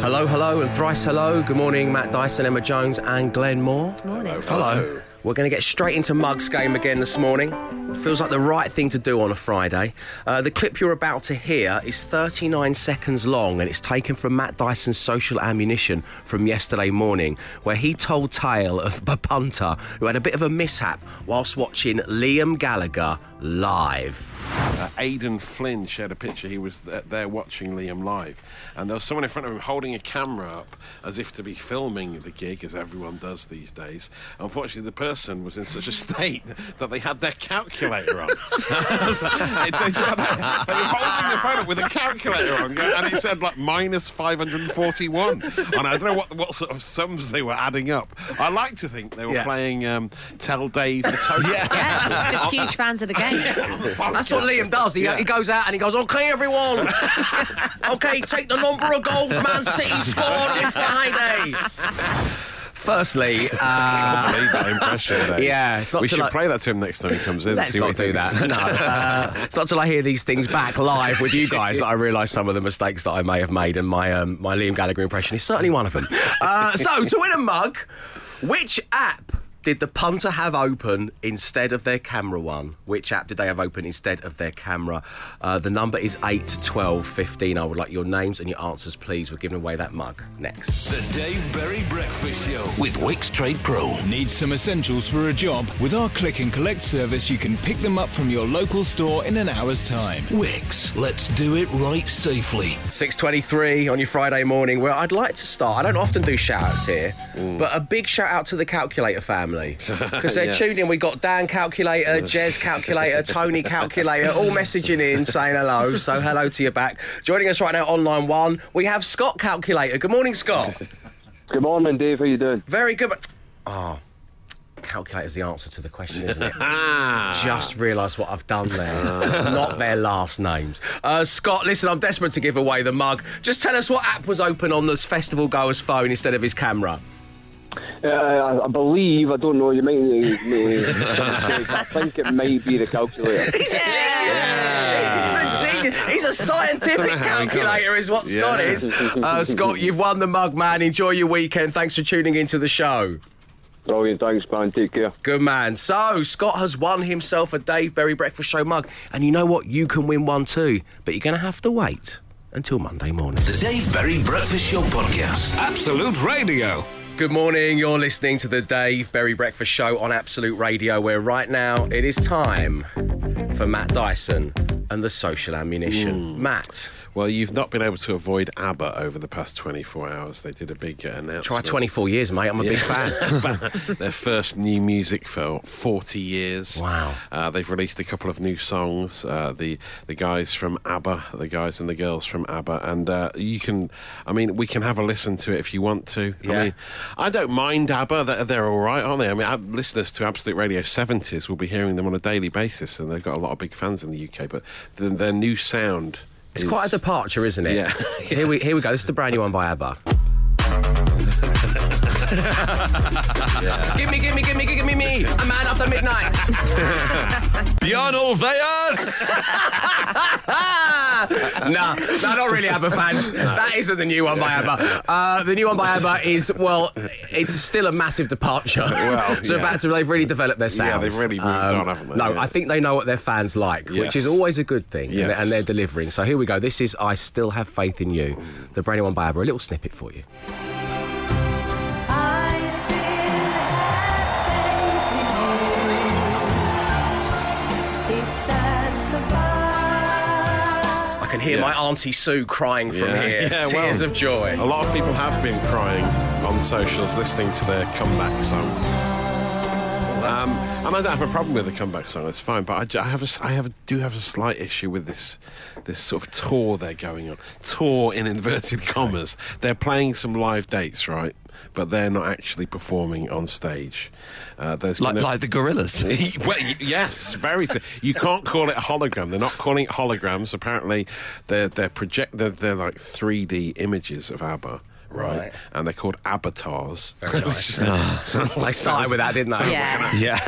Hello, hello, and thrice hello. Good morning, Matt Dyson, Emma Jones, and Glenn Moore. Morning. Hello. We're going to get straight into Mugs game again this morning. Feels like the right thing to do on a Friday. Uh, the clip you're about to hear is 39 seconds long and it's taken from Matt Dyson's social ammunition from yesterday morning, where he told tale of a punter who had a bit of a mishap whilst watching Liam Gallagher live. Uh, Aidan Flynn shared a picture. He was th- there watching Liam live, and there was someone in front of him holding a camera up as if to be filming the gig, as everyone does these days. Unfortunately, the person was in such a state that they had their calculator on. So it- it- they were holding the phone up with a calculator on, and it said like minus 541. And I don't know what, what sort of sums they were adding up. I like to think they were Yeah. playing um, Tell Dave the Total. Yeah, just huge fans of the game. That's what Liam does. He, Yeah. he goes out and he goes, "Okay, everyone. okay, take the number of goals Man City scored on Friday." Firstly, uh, believe that impression. Dave. Yeah, it's not we should like- play that to him next time he comes in. let's see what not he do thinks. that. No, uh, it's not till I hear these things back live with you guys that I realise some of the mistakes that I may have made, and my um, my Liam Gallagher impression is certainly one of them. Uh, so, to win a mug, which app? Did the punter have open instead of their camera one? Which app did they have open instead of their camera? Uh, the number is 8 to 12 15. I would like your names and your answers, please. We're giving away that mug next. The Dave Berry Breakfast Show with Wickes Trade Pro. Need some essentials for a job? With our click and collect service, you can pick them up from your local store in an hour's time. Wickes, let's do it right safely. 6.23 on your Friday morning, where I'd like to start. I don't often do shout-outs here, but a big shout-out to the Calculator family. Because they're Yes. tuned in. we got Dan Calculator, Jez Calculator, Tony Calculator, all messaging in saying hello. So hello to you back. Joining us right now on line one, we have Scott Calculator. Good morning, Scott. Good morning, Dave. How you doing? Very good. but- Oh, calculator's the answer to the question, isn't it? Ah. Just realised what I've done there. It's not their last names. Uh, Scott, listen, I'm desperate to give away the mug. Just tell us what app was open on this festival goer's phone instead of his camera. Uh, I, I believe, I don't know, you might need me. I think it might be the calculator. He's a genius. He's a genius. He's a scientific calculator, is what Scott Yeah. is. Uh, Scott, you've won the mug, man. Enjoy your weekend. Thanks for tuning into the show. Brilliant, thanks, man. Take care. Good man. So, Scott has won himself a Dave Berry Breakfast Show mug. And you know what? You can win one too. But you're going to have to wait until Monday morning. The Dave Berry Breakfast Show podcast. Absolute Radio. Good morning. You're listening to the Dave Berry Breakfast Show on Absolute Radio, where right now it is time for Matt Dyson and the social ammunition. Matt, Well, you've not been able to avoid ABBA over the past 24 hours. They did a big uh, announcement. try 24 years, mate. I'm a big fan. Their first new music for 40 years. Wow. Uh, they've released a couple of new songs. Uh, the the guys from ABBA, the guys and the girls from ABBA, and uh, you can. I mean, we can have a listen to it if you want to. Yeah. I mean, I don't mind ABBA. They're, they're all right, aren't they? I mean, uh, listeners to Absolute Radio 70s will be hearing them on a daily basis, and they've got a lot of big fans in the UK. But the, their new sound. It's is- quite a departure, isn't it? Yeah. Here we here we go. This is the brand new one by ABBA. Give me, give me, give me, give me, me, a man after midnight. Bjorn Ulvaeus! no, no, not really ABBA fans. That isn't the new one by ABBA. Uh, the new one by ABBA is, well, it's still a massive departure. Well, so yeah. they've really developed their sound. Yeah, they've really moved on, haven't they? No, Yeah. I think they know what their fans like, which is always a good thing, and, Yes. they're, and they're delivering. So here we go. This is I Still Have Faith in You, the brand new one by ABBA. A little snippet for you. Can hear Yeah. my Auntie Sue crying from Yeah, here. yeah, Tears well, of joy. A lot of people have been crying on socials listening to their comeback song. Um, and I don't have a problem with the comeback song. It's fine, but I, I have a I have do have a slight issue with this this sort of tour they're going on. Tour in inverted commas. They're playing some live dates, right? But they're not actually performing on stage. Uh, there's Like, gonna- like the Gorillaz. well, yes, very. You can't call it a hologram. They're not calling it holograms. Apparently, they're they're project. They're, they're like 3D images of ABBA, right? And they're called ABBAtars. Which sounds They started with that, didn't they? Yeah. like an- Yeah.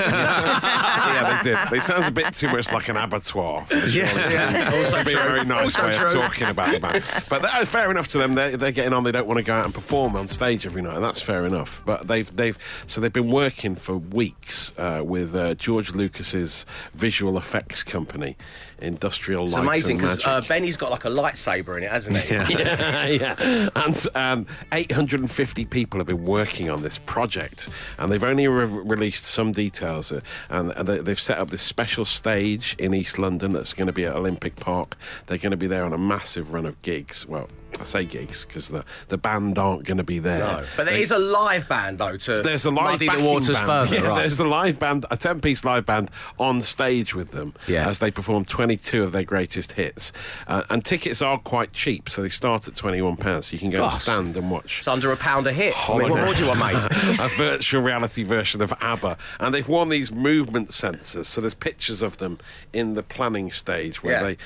yeah, they did. They sound a bit too much like an abattoir. For sure. Yeah. Also be a very nice Also way of talking about the band. But that- fair enough to them. They're, they're getting on. They don't want to go out and perform on stage every night, and that's fair enough. But they've they've so they've been working for weeks uh, with uh, George Lucas's visual effects company, Industrial It's Light amazing because uh, Benny's got like a lightsaber in it, hasn't he? yeah, yeah. And um, 850 people have been working on this project, and they've only re- released some details. Uh, and and they've set up this special stage in East London that's going to be at Olympic Park. They're going to be there on a massive run of gigs. Well, I say gigs because the, the band aren't going to be there. No. But there They- is a live band though to there's a live muddy the waters band. further, Yeah, right? There's a live band, a ten-piece live band on stage with them Yeah. as they perform 22 of their greatest hits. Uh, and tickets are quite cheap, so they start at 21 pounds. So you can go and stand and watch. It's under a pound a hit. I mean, what more do you want, mate? a virtual reality version of ABBA, and they've worn these movement sensors. So there's pictures of them in the planning stage where Yeah. they,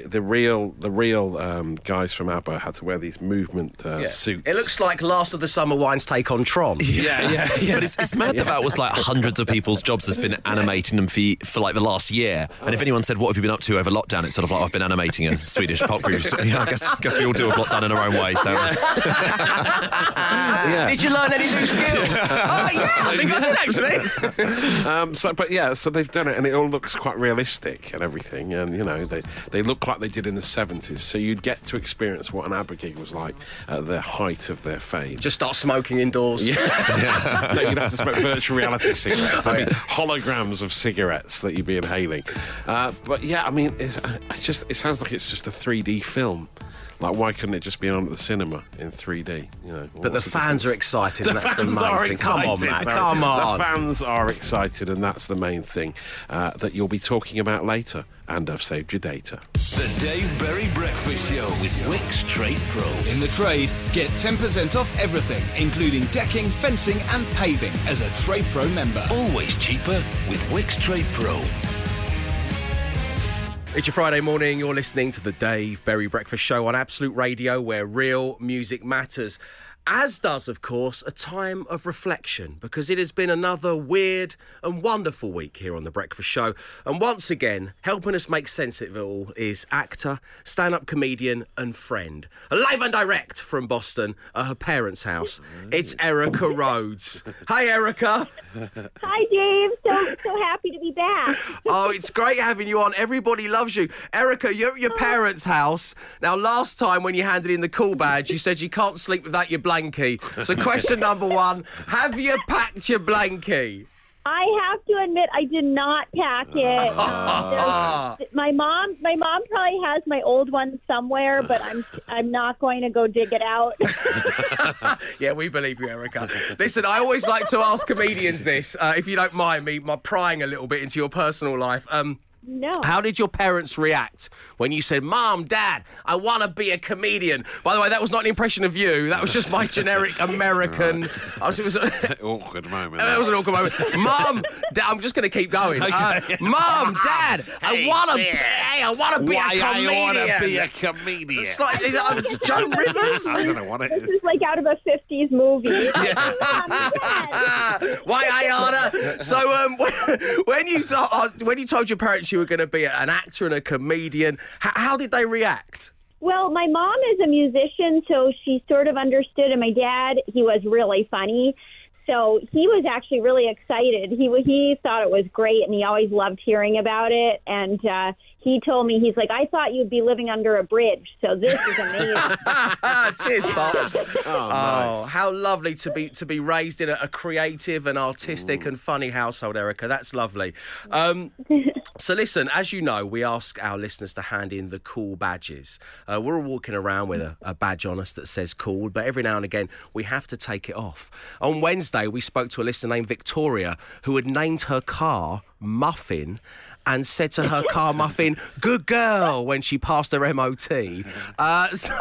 the the real the real um, guys from ABBA had to wear these movement uh, Yeah. suits. It looks like Last of the Summer Wines take on Tron. yeah, yeah, yeah. But it's, it's mad that that was like hundreds of people's jobs that's been animating them for, for like the last year. And if anyone said, "What have you been up to over lockdown?" It's sort of like I've been animating a Swedish pop group. So, yeah, I guess, guess we all do have lockdown in our own ways, don't we? yeah. Did you learn any new skills? oh, yeah, I think I did actually. Um, so, but yeah, so they've done it, and it all looks quite realistic and everything. And you know, they they look like they did in the seventies. So you'd get to experience what an Gig was like at the height of their fame. Just start smoking indoors. Yeah. no, you'd have to smoke virtual reality cigarettes. There'd be holograms of cigarettes that you'd be inhaling. Uh, but yeah, I mean, it's, uh, it's just it sounds like it's just a 3D film. Like, why couldn't it just be on at the cinema in 3D? You know, But the what's fans are excited. The and that's the fans main are thing. Come on, man. sorry. Come on. The fans are excited, and that's the main thing uh, that you'll be talking about later. And I've saved your data. The Dave Berry Breakfast Show with Wickes Trade Pro. In the trade, get 10% off everything, including decking, fencing, and paving as a Trade Pro member. Always cheaper with Wickes Trade Pro. It's your Friday morning. You're listening to the Dave Berry Breakfast Show on Absolute Radio, where real music matters. As does, of course, a time of reflection, because it has been another weird and wonderful week here on The Breakfast Show. And once again, helping us make sense of it all is actor, stand up comedian, and friend. Live and direct from Boston at her parents' house. It's Erica Rhodes. Hi, Erica. Hi, Dave. So so happy to be back. Oh, it's great having you on. Everybody loves you. Erica, you're at your oh. parents' house. Now, last time when you handed in the call badge, you said you can't sleep without your blankie. So, question number one Have you packed your blankie? I have to admit, I did not pack it. Um, my mom, my mom probably has my old one somewhere, but I'm I'm not going to go dig it out. Yeah, we believe you, Erica. Listen, I always like to ask comedians this, uh, if you don't mind me, my prying a little bit into your personal life. Um, no. How did your parents react when you said, Mom, Dad, I want to be a comedian? By the way, that was not an impression of you. That was just my generic American. I was, it was, Awkward moment. That was an awkward moment. Mom, Dad, I'm just going to keep going. Uh, Mum, Dad, I want to. Hey, I want to be Why a comedian. I want to be a comedian? It's like is it, uh, Joan Rivers. I don't know what it This is. is like out of a '50s movie. Mom, Dad. Ah, Why I oughta. So um, when, you uh, when you told your parents you were going to be an actor and a comedian, how, how did they react? Well, my mom is a musician, so she sort of understood. And my dad, he was really funny. So he was actually really excited. He he thought it was great, and he always loved hearing about it. And uh, he told me, he's like, I thought you'd be living under a bridge. So this is amazing. Cheers, pops. Oh, nice. how lovely to be to be raised in a, a creative and artistic Mm. and funny household, Erica. That's lovely. Um, so listen, as you know, we ask our listeners to hand in the cool badges. Uh, we're all walking around with a, a badge on us that says cool, but every now and again we have to take it off. On Wednesday, we spoke to a listener named Victoria who had named her car Muffin. And said to her car muffin, "Good girl," when she passed her MOT. Uh, so,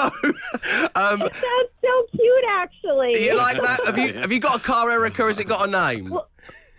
um, That's so cute, actually. Do you like that? Have you have you got a car, Erica? Has it got a name? Well,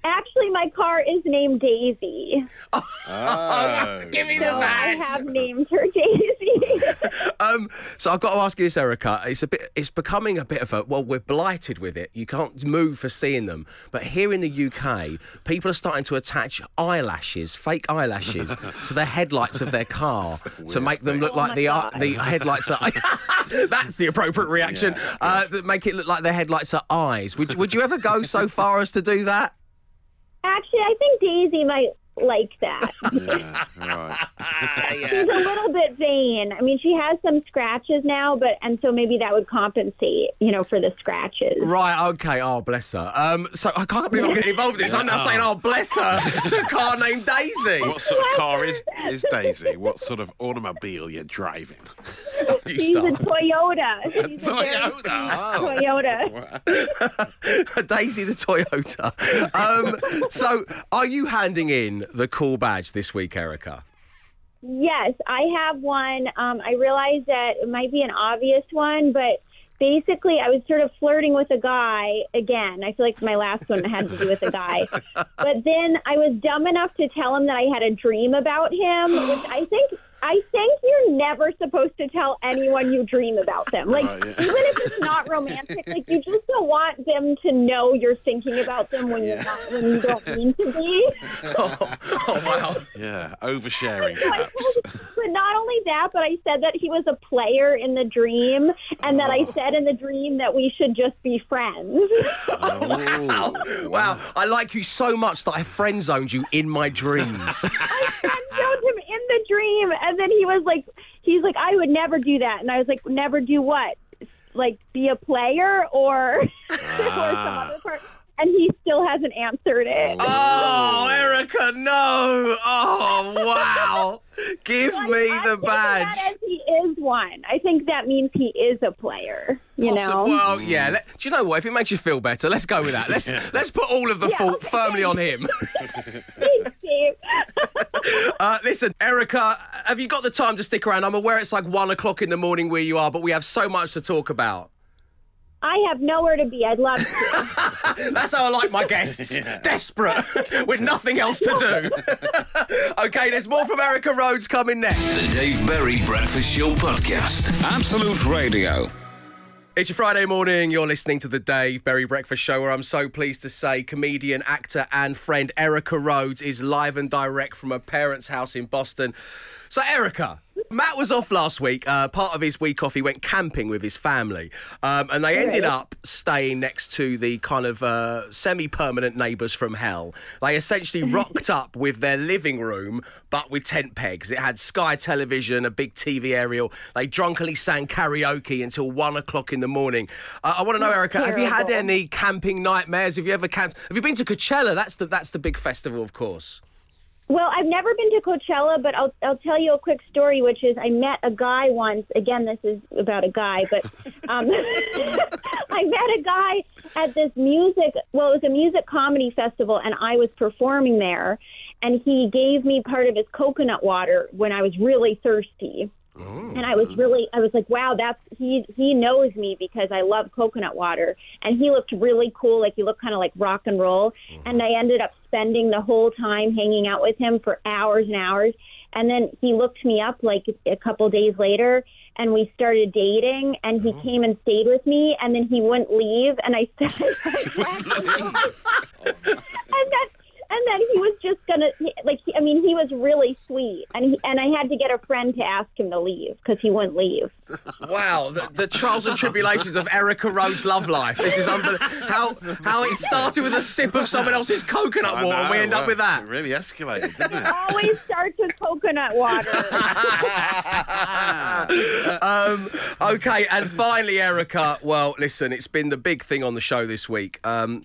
Actually, my car is named Daisy. Oh, Give me the So I have named her Daisy. Um, so I've got to ask you this, Erica. It's a bit. It's becoming a bit of a. Well, we're blighted with it. You can't move for seeing them. But here in the UK, people are starting to attach eyelashes, fake eyelashes, to the headlights of their car to make them look Oh like the uh, the headlights are. That's the appropriate reaction. uh, that make it look like their headlights are eyes. Would Would you ever go so far as to do that? Actually, I think Daisy might like that. Yeah, right. She's a little bit vain. I mean, she has some scratches now, but and so maybe that would compensate, you know, for the scratches. Right, okay. Oh, bless her. Um, so I can't believe I'm getting involved in this. I'm now saying, oh, bless her, to a car named Daisy. What sort of car is, is Daisy? What sort of automobile you're driving? You She's a. Toyota. She's a Toyota. Oh. Toyota. Daisy the Toyota. Um, so, are you handing in the cool badge this week, Erica? Yes, I have one. Um, I realize that it might be an obvious one, but basically, I was sort of flirting with a guy again. I feel like my last one had to do with a guy. but then I was dumb enough to tell him that I had a dream about him, which I think. I think you're never supposed to tell anyone you dream about them. Like, Right, yeah. even if it's not romantic, like you just don't want them to know you're thinking about them when you're not, when you don't mean to be. Oh, oh, wow. Yeah, oversharing So I perhaps. told- but not only that, but I said that he was a player in the dream, and that I oh. said in the dream that we should just be friends. Oh, Wow. I like you so much that I friend zoned you in my dreams. I showed him in the dream, and then he was like, he's like, I would never do that, and I was like, never do what? Like be a player or or some ah. other part? And he still hasn't answered it. oh, Erica, no. Oh, wow. Give So I- me I'm the badge. That as he is one. I think that means he is a player. You Possi- know. Well, yeah. Let, do you know what? If it makes you feel better, let's go with that. Let's let's put all of the Yeah, fault okay. firmly on him. Thanks, Dave. Uh, listen, Erica, have you got the time to stick around? I'm aware it's like one o'clock in the morning where you are, but we have so much to talk about. I have nowhere to be. I'd love to. That's how I like my guests. Desperate, with nothing else to do. okay, there's more from Erica Rhodes coming next. The Dave Berry Breakfast Show Podcast. Absolute Radio. It's your Friday morning. You're listening to the Dave Berry Breakfast Show, where I'm so pleased to say comedian, actor, and friend Erica Rhodes is live and direct from her parents' house in Boston. So, Erica, Matt was off last week. Uh, part of his week off, he went camping with his family, um, and they ended up staying next to the kind of uh, semi-permanent neighbours from hell. They essentially rocked up with their living room, but with tent pegs. It had Sky Television, a big TV aerial. They drunkenly sang karaoke until one o'clock in the morning. Uh, I want to know, Erica, have you had any camping nightmares? Have you ever camped? Have you been to Coachella? That's the that's the big festival, of course. Well, I've never been to Coachella, but I'll I'll tell you a quick story, which is I met a guy once. Again, this is about a guy, but um, I met a guy at this music. Well, it was a music comedy festival, and I was performing there, and he gave me part of his coconut water when I was really thirsty. Oh. And I was really, I was like, wow, that's he. He knows me because I love coconut water, and he looked really cool. Like he looked kind of like rock and roll. Uh-huh. And I ended up spending the whole time hanging out with him for hours and hours. And then he looked me up like a couple days later, and we started dating. And he oh. came and stayed with me, and then he wouldn't leave. And I said, and then and then he was just gonna like he- I mean he was really sweet and he, and I had to get a friend to ask him to leave because he wouldn't leave. Wow, the, the trials and tribulations of Erica Rhodes' love life. This is unbelievable. How how it started with a sip of someone else's coconut I water, and we know, end up with that. It really escalated, didn't it? Always starts with coconut water. um, okay, and finally, Erica. Well, listen, it's been the big thing on the show this week. Um,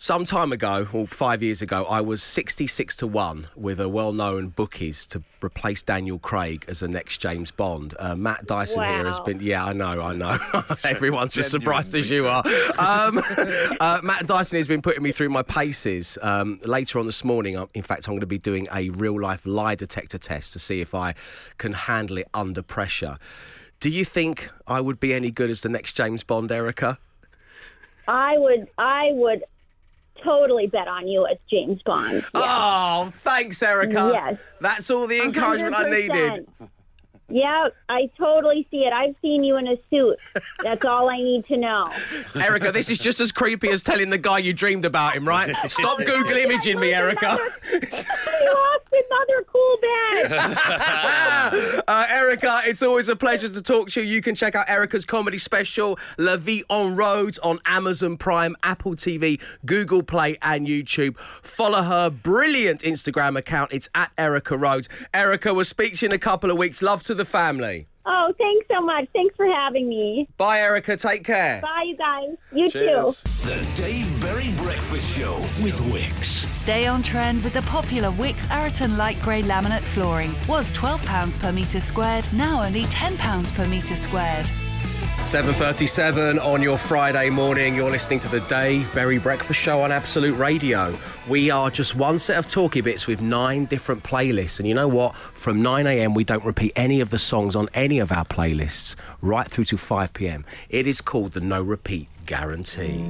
some time ago, or five years ago, I was 66 to 1 with a well known bookies to replace Daniel Craig as the next James Bond. Uh, Matt Dyson here has been, yeah, I know, I know. Everyone's as surprised as you are. Um, uh, Matt Dyson has been putting me through my paces. Um, later on this morning, in fact, I'm going to be doing a real life lie detector test to see if I can handle it under pressure. Do you think I would be any good as the next James Bond, Erica? I would I would totally bet on you as James Bond. Yeah. Oh, thanks, Erica. Yes. That's all the encouragement I needed. 100%. Yeah, I totally see it. I've seen you in a suit. That's all I need to know. Erica, this is just as creepy as telling the guy you dreamed about him, right? Stop Google imaging me, Erica. You lost another cool bag. Uh, Erica, it's always a pleasure to talk to you. You can check out Erica's comedy special, La Vie en Rhodes, on Amazon Prime, Apple TV, Google Play, and YouTube. Follow her brilliant Instagram account. It's at Erica Rhodes. Erica, we'll speak to you in a couple of weeks. Love to the family. Oh, thanks so much. Thanks for having me. Bye, Erica. Take care. Bye, you guys. You Cheers. too. The Dave Berry Breakfast Show with Wickes. Stay on trend with the popular Wickes Araton Light Grey Laminate flooring. Was £12 per metre squared, now only £10 per metre squared. 7.37 on your Friday morning. You're listening to the Dave Berry Breakfast Show on Absolute Radio. We are just one set of talkie bits with nine different playlists. And you know what? From 9am, we don't repeat any of the songs on any of our playlists right through to 5pm. It is called the No Repeat Guarantee.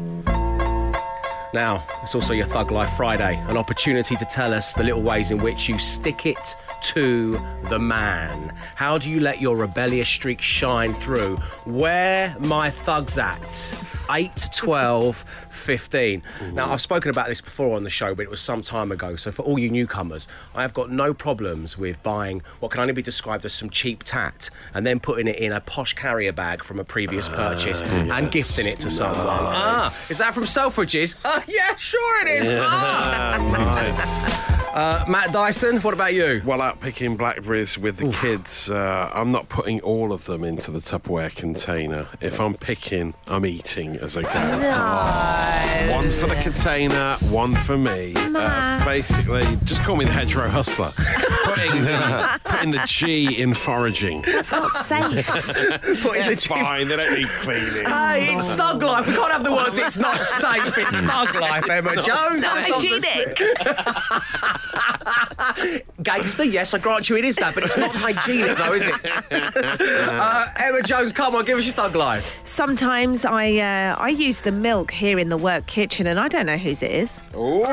Now, it's also your Thug Life Friday, an opportunity to tell us the little ways in which you stick it to the man. How do you let your rebellious streak shine through? Where my thugs at? 8, 12, 15. Now, I've spoken about this before on the show, but it was some time ago. So, for all you newcomers, I have got no problems with buying what can only be described as some cheap tat and then putting it in a posh carrier bag from a previous purchase and gifting it to someone. Ah, is that from Selfridges? Yeah, sure it is. Ah. Uh, Matt Dyson, what about you? Well, out picking blackberries with the kids, uh, I'm not putting all of them into the Tupperware container. If I'm picking, I'm eating as I go. One for the container, one for me. Uh, basically, just call me the hedgerow hustler. putting, uh, putting the G in foraging. It's not safe. Putting the It's fine, they don't need cleaning. Hey, it's thug life. We can't have the words it's not safe in thug life, Emma Jones. not That's the- hygienic. Gangster, yes, I grant you it is that, but it's not hygienic though, is it? uh, Emma Jones, come on, give us your thug life. Sometimes I uh, I use the milk here in the work kitchen, and I don't know whose it is. Oh,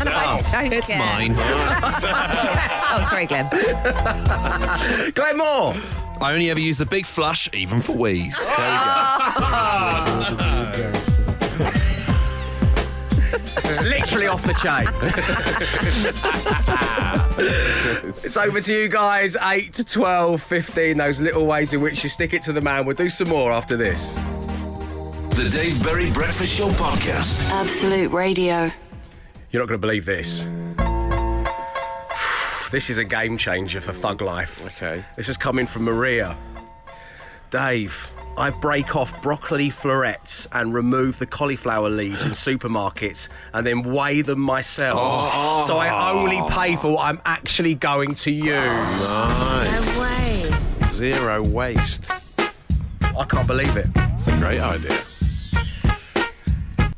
And I don't it's care. mine. Oh, sorry, Glenn. Glenn Moore. I only ever use the big flush, even for wheeze. There It's literally off the chain. it's over to you guys, 8 to 12, 15, those little ways in which you stick it to the man. We'll do some more after this. The Dave Berry Breakfast Show podcast. Absolute Radio. You're not going to believe this. This is a game changer for Thug Life. Okay. This is coming from Maria. Dave, I break off broccoli florets and remove the cauliflower leaves in supermarkets and then weigh them myself. Oh. So I only pay for what I'm actually going to use. Nice. No way. Zero waste. I can't believe it. It's a great idea.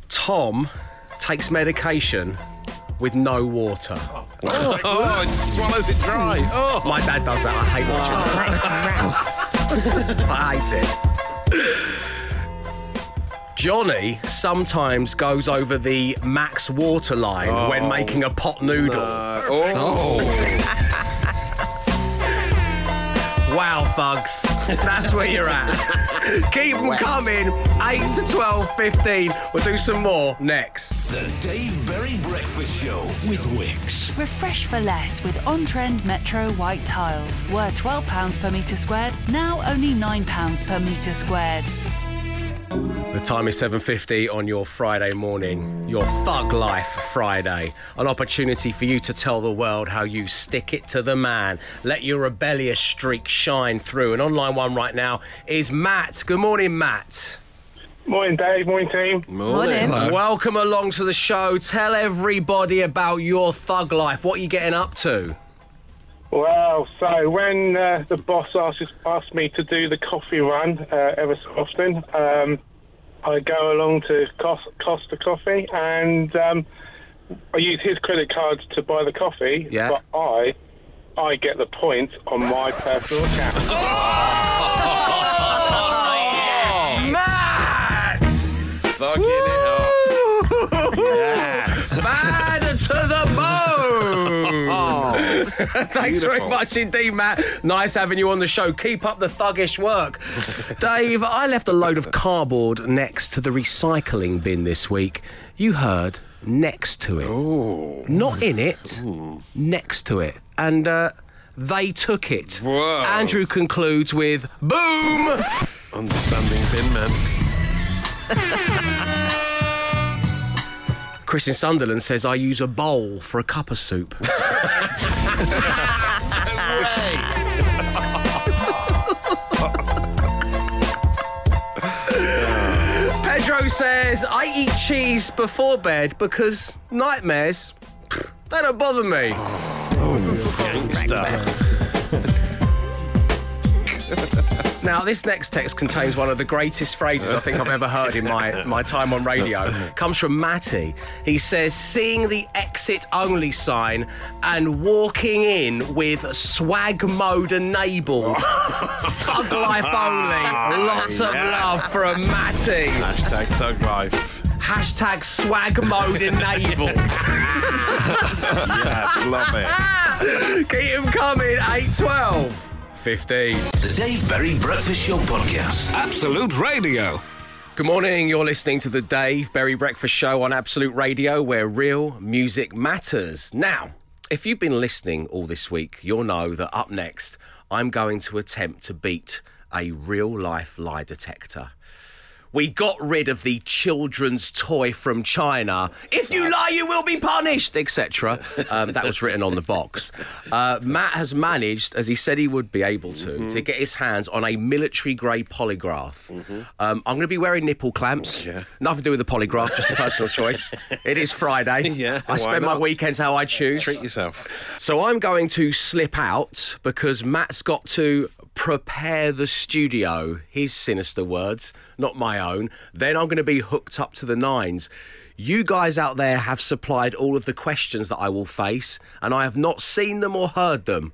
Tom takes medication with no water. Oh, it just swallows it dry. Oh. My dad does that. I hate watching it. Oh. I hate it. Johnny sometimes goes over the max water line when making a pot noodle. Uh, oh. Wow, thugs. That's where you're at. Keep them coming. 8 to 12, 15. We'll do some more next. The Dave Berry Breakfast Show with Wickes. Refresh for less with on trend Metro white tiles. Were £12 per metre squared, now only £9 per metre squared. The time is 7:50 on your Friday morning, your Thug Life Friday. An opportunity for you to tell the world how you stick it to the man. Let your rebellious streak shine through. And online one right now is Matt. Good morning, Matt. Morning, Dave. Morning, team. Morning. Welcome along to the show. Tell everybody about your thug life. What are you getting up to? Well, so when uh, the boss asked, asked me to do the coffee run uh, ever so often, um, I go along to Costa, Costa Coffee and um, I use his credit card to buy the coffee, Yeah. but I I get the points on my personal account. It up. Yes. Bad to the bone. Thanks very much indeed, Matt. Nice having you on the show. Keep up the thuggish work. Dave, I left a load of cardboard next to the recycling bin this week. You heard next to it. Not in it, next to it. And uh, they took it. Whoa. Andrew concludes with boom! Understanding bin man. Chris in Sunderland says, I use a bowl for a cup of soup. Pedro says, I eat cheese before bed because nightmares, they don't bother me. Oh no gangster. Now, this next text contains one of the greatest phrases I think I've ever heard in my, my time on radio. comes from Matty. He says, seeing the exit only sign and walking in with swag mode enabled. Thug life only. Lots of love from Matty. Hashtag thug life. Hashtag swag mode enabled. Yes, love it. Keep him coming. 812. 15. The Dave Berry Breakfast Show Podcast. Absolute Radio. Good morning. You're listening to the Dave Berry Breakfast Show on Absolute Radio, where real music matters. Now, if you've been listening all this week, you'll know that up next, I'm going to attempt to beat a real life lie detector. We got rid of the children's toy from China. If you lie, you will be punished, etc. Um, that was written on the box. Uh, Matt has managed, as he said he would be able to, to get his hands on a military-grade polygraph. Um, I'm going to be wearing nipple clamps. Yeah. Nothing to do with the polygraph, just a personal choice. It is Friday. Yeah, I spend my weekends how I choose. Treat yourself. So I'm going to slip out because Matt's got to prepare the studio, his sinister words, not my own. Then I'm going to be hooked up to the nines. You guys out there have supplied all of the questions that I will face, and I have not seen them or heard them.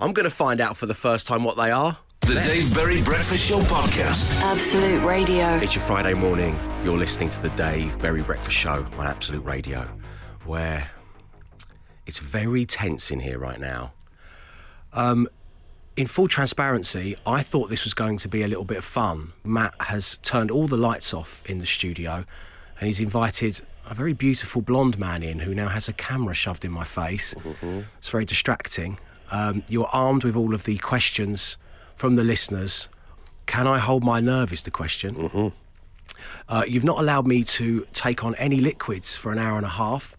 I'm going to find out for the first time what they are. The Dave Berry Breakfast Show Podcast. Absolute Radio. It's your Friday morning. You're listening to the Dave Berry Breakfast Show on Absolute Radio, where it's very tense in here right now. Um, in full transparency, I thought this was going to be a little bit of fun. Matt has turned all the lights off in the studio and he's invited a very beautiful blonde man in who now has a camera shoved in my face. It's very distracting. Um, you're armed with all of the questions from the listeners. Can I hold my nerve? Is the question. Uh, you've not allowed me to take on any liquids for an hour and a half.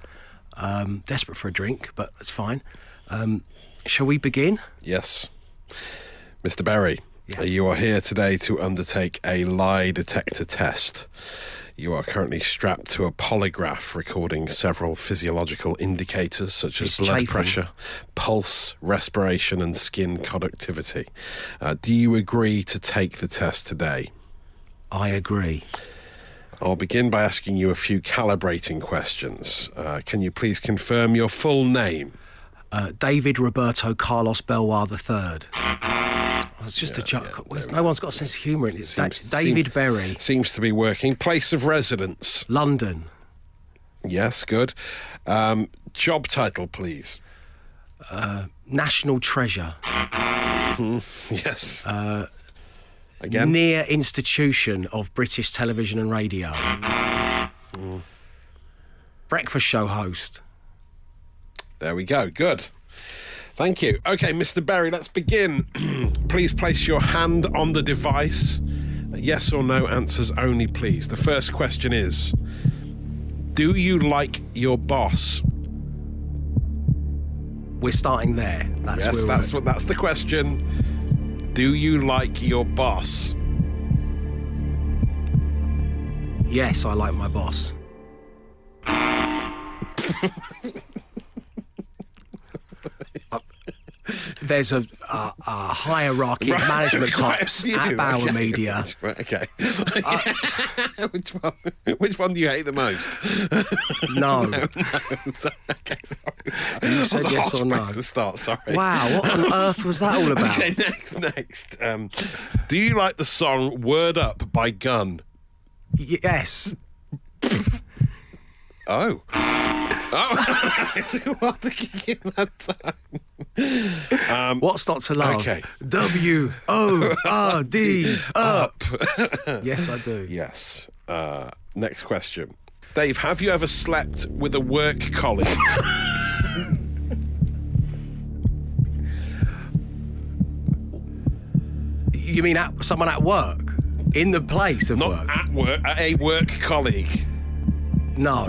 Um, desperate for a drink, but that's fine. Um, shall we begin? Yes. Mr. Berry, Yeah. you are here today to undertake a lie detector test. You are currently strapped to a polygraph recording several physiological indicators such as It's blood chafing. pressure, pulse, respiration, and skin conductivity. Uh, do you agree to take the test today? I agree. I'll begin by asking you a few calibrating questions. Uh, can you please confirm your full name? Uh, David Roberto Carlos Belwar III. Oh, it's just a joke. no one's got a sense of humour in it. Seems- David seem- Berry, Seems to be working. Place of residence? London. Yes, good. Um, job title, please. National Treasure. Yes. Uh, Again? Near institution of British television and radio. Breakfast show host. There we go. Good. Thank you. Okay, Mr. Berry, let's begin. please place your hand on the device. Yes or no answers only, please. The first question is Do you like your boss? We're starting there. That's yes, that's we're what that's the question. Do you like your boss? Yes, I like my boss. Uh, There's a, a, a hierarchy of management Quite a types few, at Bauer okay. Media. Right, okay. which one? Which one do you hate the most? No. Sorry, okay, sorry. You said yes or no. to start. Sorry. Wow, what on earth was that all about? Okay, next, next. Um, do you like the song "Word Up" by Gun? Yes. Oh. Oh, it took a while to kick in that time. What's not to love? okay. W O R D up. yes, I do. Yes. Uh, next question. Dave, have you ever slept with a work colleague? You mean at, someone at work? In the place of Not work? at work, at a work colleague. No.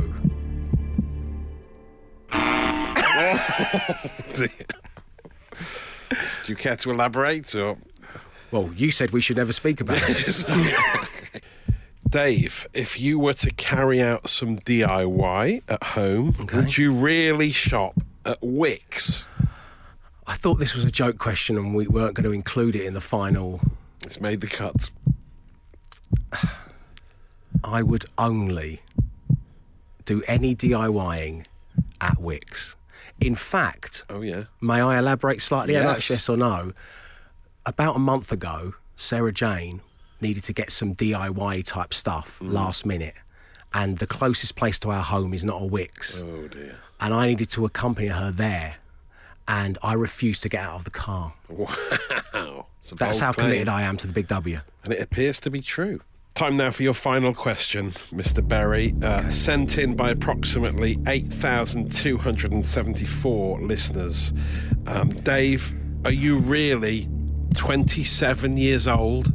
Do you care to elaborate or? Well, you said we should never speak about it. Dave, if you were to carry out some DIY at home, would you really shop at Wickes? I thought this was a joke question and we weren't going to include it in the final. It's made the cut. I would only do any DIYing at Wickes. In fact, Oh yeah. may I elaborate slightly on that, Yes. yes or no? About a month ago, Sarah Jane needed to get some DIY type stuff Mm. last minute, and the closest place to our home is not a Wickes. Oh dear. and I needed to accompany her there, and I refused to get out of the car. Wow. That's how claim. committed I am to the big W. And it appears to be true. Time now for your final question, Mr. Berry. Uh, Sent in by approximately 8,274 listeners. Um, Dave, are you really 27 years old?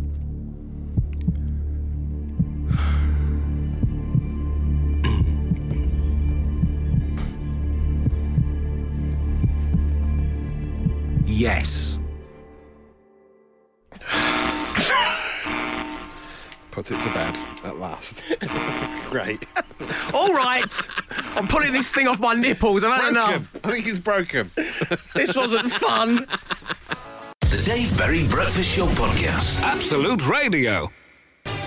Yes. Put it to bed at last. Great. All right, I'm pulling this thing off my nipples. I've had Broken. enough. I think it's broken. This wasn't fun. The Dave Berry Breakfast Show Podcast. Absolute Radio.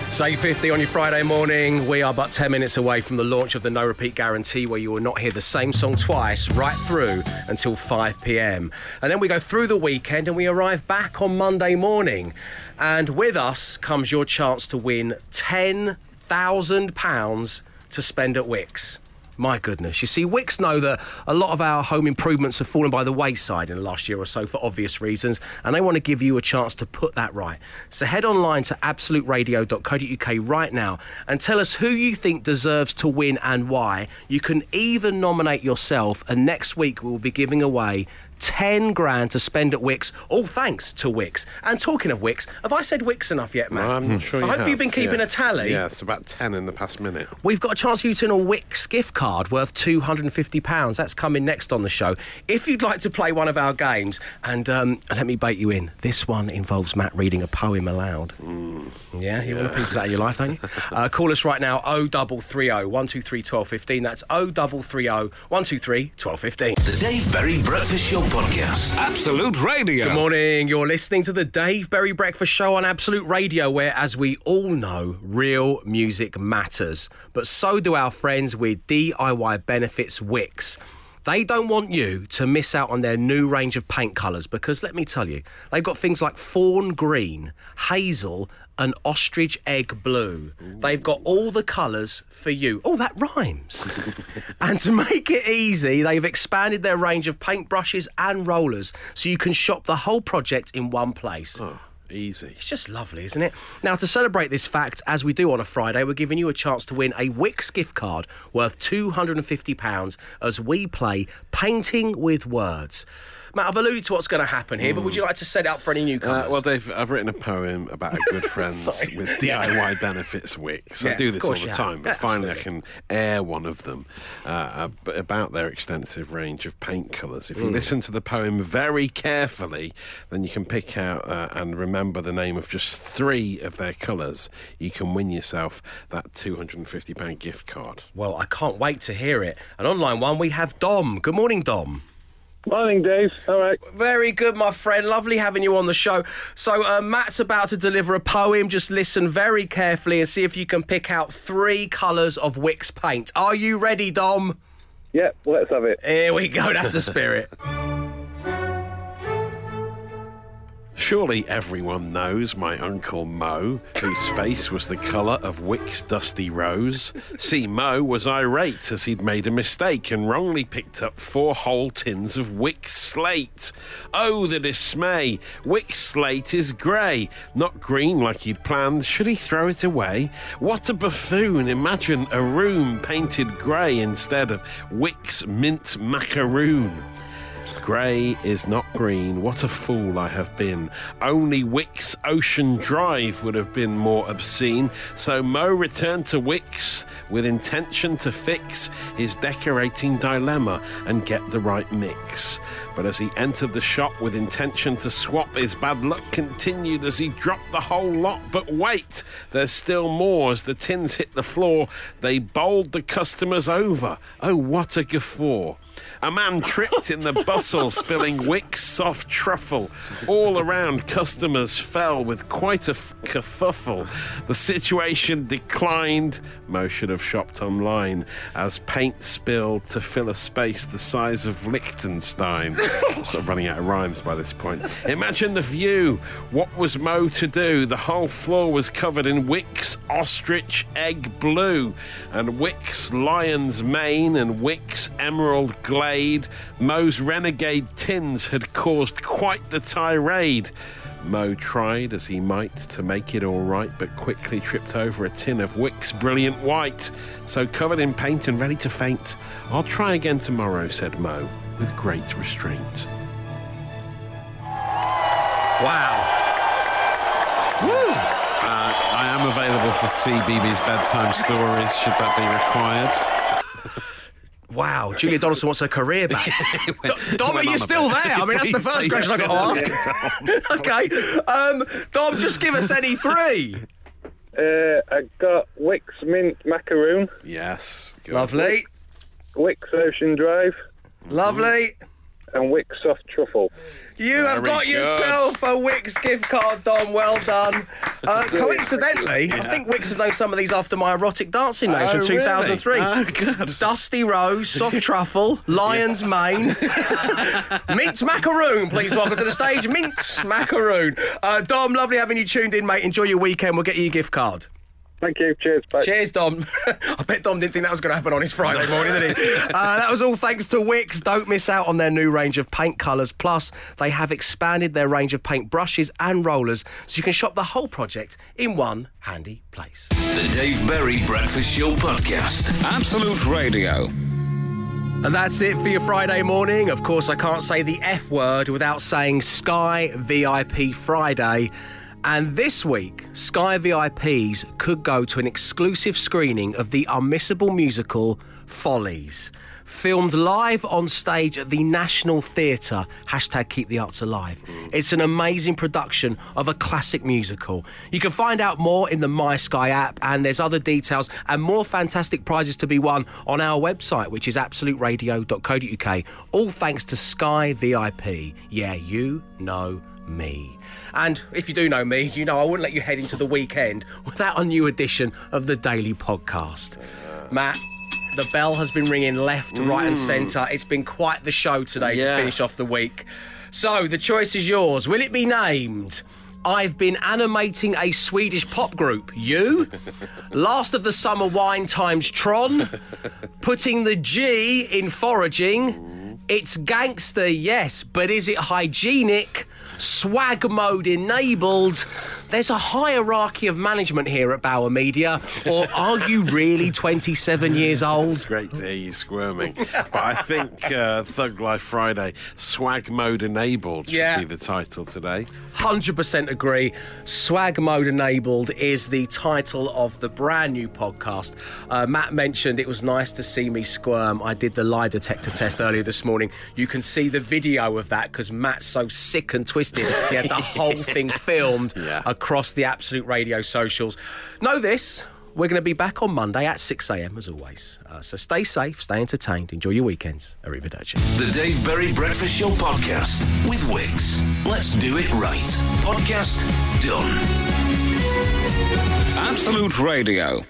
It's 8.50 on your Friday morning. We are but 10 minutes away from the launch of the No Repeat Guarantee where you will not hear the same song twice right through until 5pm. And then we go through the weekend and we arrive back on Monday morning. And with us comes your chance to win £10,000 to spend at Wickes. My goodness. You see, Wickes know that a lot of our home improvements have fallen by the wayside in the last year or so for obvious reasons, and they want to give you a chance to put that right. So head online to absoluteradio.co.uk right now and tell us who you think deserves to win and why. You can even nominate yourself, and next week we will be giving away 10 grand to spend at Wickes, all thanks to Wickes. And talking of Wickes, have I said Wickes enough yet, Matt? I'm not sure I you hope have. you've been keeping Yeah. a tally. Yeah, it's about 10 in the past minute. We've got a chance for you to win a Wickes gift card worth £250. That's coming next on the show. If you'd like to play one of our games, and um, let me bait you in, this one involves Matt reading a poem aloud. Yeah, you want a piece of that in your life, don't you? Uh, call us right now, 0330 123 1215. That's 0330 123 1215. The Dave Berry Breakfast Show Podcast. Absolute Radio. Good morning. You're listening to the Dave Berry Breakfast Show on Absolute Radio, where, as we all know, real music matters. But so do our friends with DIY Benefits Wickes. They don't want you to miss out on their new range of paint colours because let me tell you, they've got things like fawn green, hazel, and ostrich egg blue. They've got all the colours for you. Oh, that rhymes. and to make it easy, they've expanded their range of paintbrushes and rollers so you can shop the whole project in one place. Oh. Easy. It's just lovely, isn't it? Now, to celebrate this fact, as we do on a Friday, we're giving you a chance to win a Wickes gift card worth £250 as we play Painting with Words. Matt, I've alluded to what's going to happen here, but would you like to set it up for any newcomers? Uh, well, Dave, I've written a poem about a good friends Sorry. with DIY benefits Wickes. I Yeah, do this all the time, but finally I can air one of them uh, about their extensive range of paint colours. If you Mm. listen to the poem very carefully, then you can pick out uh, and remember the name of just three of their colours. You can win yourself that £250 gift card. Well, I can't wait to hear it. And online one, we have Dom. Good morning, Dom. Morning, Dave. All right. Very good, my friend. Lovely having you on the show. So, uh, Matt's about to deliver a poem. Just listen very carefully and see if you can pick out three colours of Wickes paint. Are you ready, Dom? Yeah, let's have it. Here we go. That's the spirit. Surely everyone knows my Uncle Mo, whose face was the colour of Wickes dusty rose. See, Mo was irate as he'd made a mistake and wrongly picked up four whole tins of Wickes slate. Oh, the dismay! Wickes slate is grey, not green like he'd planned. Should he throw it away? What a buffoon! Imagine a room painted grey instead of Wickes mint macaroon. Grey is not green. What a fool I have been. Only Wickes Ocean Drive would have been more obscene. So Mo returned to Wickes with intention to fix his decorating dilemma and get the right mix. But as he entered the shop with intention to swap, his bad luck continued as he dropped the whole lot. But wait, there's still more. As the tins hit the floor, they bowled the customers over. Oh, what a guffaw! A man tripped in the bustle, spilling Wickes soft truffle. All around, customers fell with quite a f- kerfuffle. The situation declined. Mo should have shopped online as paint spilled to fill a space the size of Liechtenstein. sort of running out of rhymes by this point. Imagine the view. What was Mo to do? The whole floor was covered in Wickes ostrich egg blue, and Wickes lion's mane, and Wickes emerald glade. Mo's renegade tins had caused quite the tirade. Mo tried as he might to make it all right, but quickly tripped over a tin of Wickes brilliant white. So, covered in paint and ready to faint, I'll try again tomorrow, said Mo, with great restraint. Wow. Woo! Uh, I am available for CBeebies bedtime stories, should that be required. Wow, Julia Donaldson wants her career back. Do- Dom, are you still there? I mean, that's the first question I've got to ask. okay. Um, Dom, just give us any three. Uh, I got Wickes mint macaroon, Yes. good. Lovely. Wickes Ocean Drive, Lovely. and Wickes soft truffle. You have got good. yourself a Wickes gift card, Dom. Well done. Uh, coincidentally, I think Wickes have known some of these after my erotic dancing days Oh, from 2003. really? Oh. Dusty Rose, Soft Truffle, Lion's Mane, Mint Macaroon. Please welcome to the stage, Mint Macaroon. Uh, Dom, lovely having you tuned in, mate. Enjoy your weekend. We'll get you your gift card. Thank you. Cheers. Bye. Cheers, Dom. I bet Dom didn't think that was going to happen on his Friday morning, did he? Uh, that was all thanks to Wickes. Don't miss out on their new range of paint colours. Plus, they have expanded their range of paint brushes and rollers so you can shop the whole project in one handy place. The Dave Berry Breakfast Show Podcast. Absolute Radio. And that's it for your Friday morning. Of course, I can't say the F word without saying Sky VIP Friday. And this week, Sky VIPs could go to an exclusive screening of the unmissable musical Follies. Filmed live on stage at the National Theatre, hashtag keep the arts alive. It's an amazing production of a classic musical. You can find out more in the My Sky app, and there's other details and more fantastic prizes to be won on our website, which is absoluteradio.co.uk. All thanks to Sky VIP. Yeah, you know me. And if you do know me, you know I wouldn't let you head into the weekend without a new edition of the Daily Podcast. Matt, the bell has been ringing left, right, and mm. centre. It's been quite the show today Yeah. to finish off the week. So the choice is yours. Will it be named? I've been animating a Swedish pop group. You? Last of the Summer Wine times Tron. Putting the G in foraging. It's gangster, yes, but is it hygienic? Swag mode enabled. There's a hierarchy of management here at Bauer Media, or are you really 27 years old? It's great to hear you squirming. but I think uh, Thug Life Friday, swag mode enabled, should Yeah. be the title today. 100% agree. Swag Mode Enabled is the title of the brand new podcast. Uh, Matt mentioned it was nice to see me squirm. I did the lie detector test earlier this morning. You can see the video of that because Matt's so sick and twisted. He had the whole thing filmed Yeah. Across the Absolute Radio socials. Know this. We're going to be back on Monday at 6 a.m. as always. Uh, so stay safe, stay entertained, enjoy your weekends. Arrivederci. The Dave Berry Breakfast Show Podcast with Wickes. Let's do it right. Podcast done. Absolute Radio.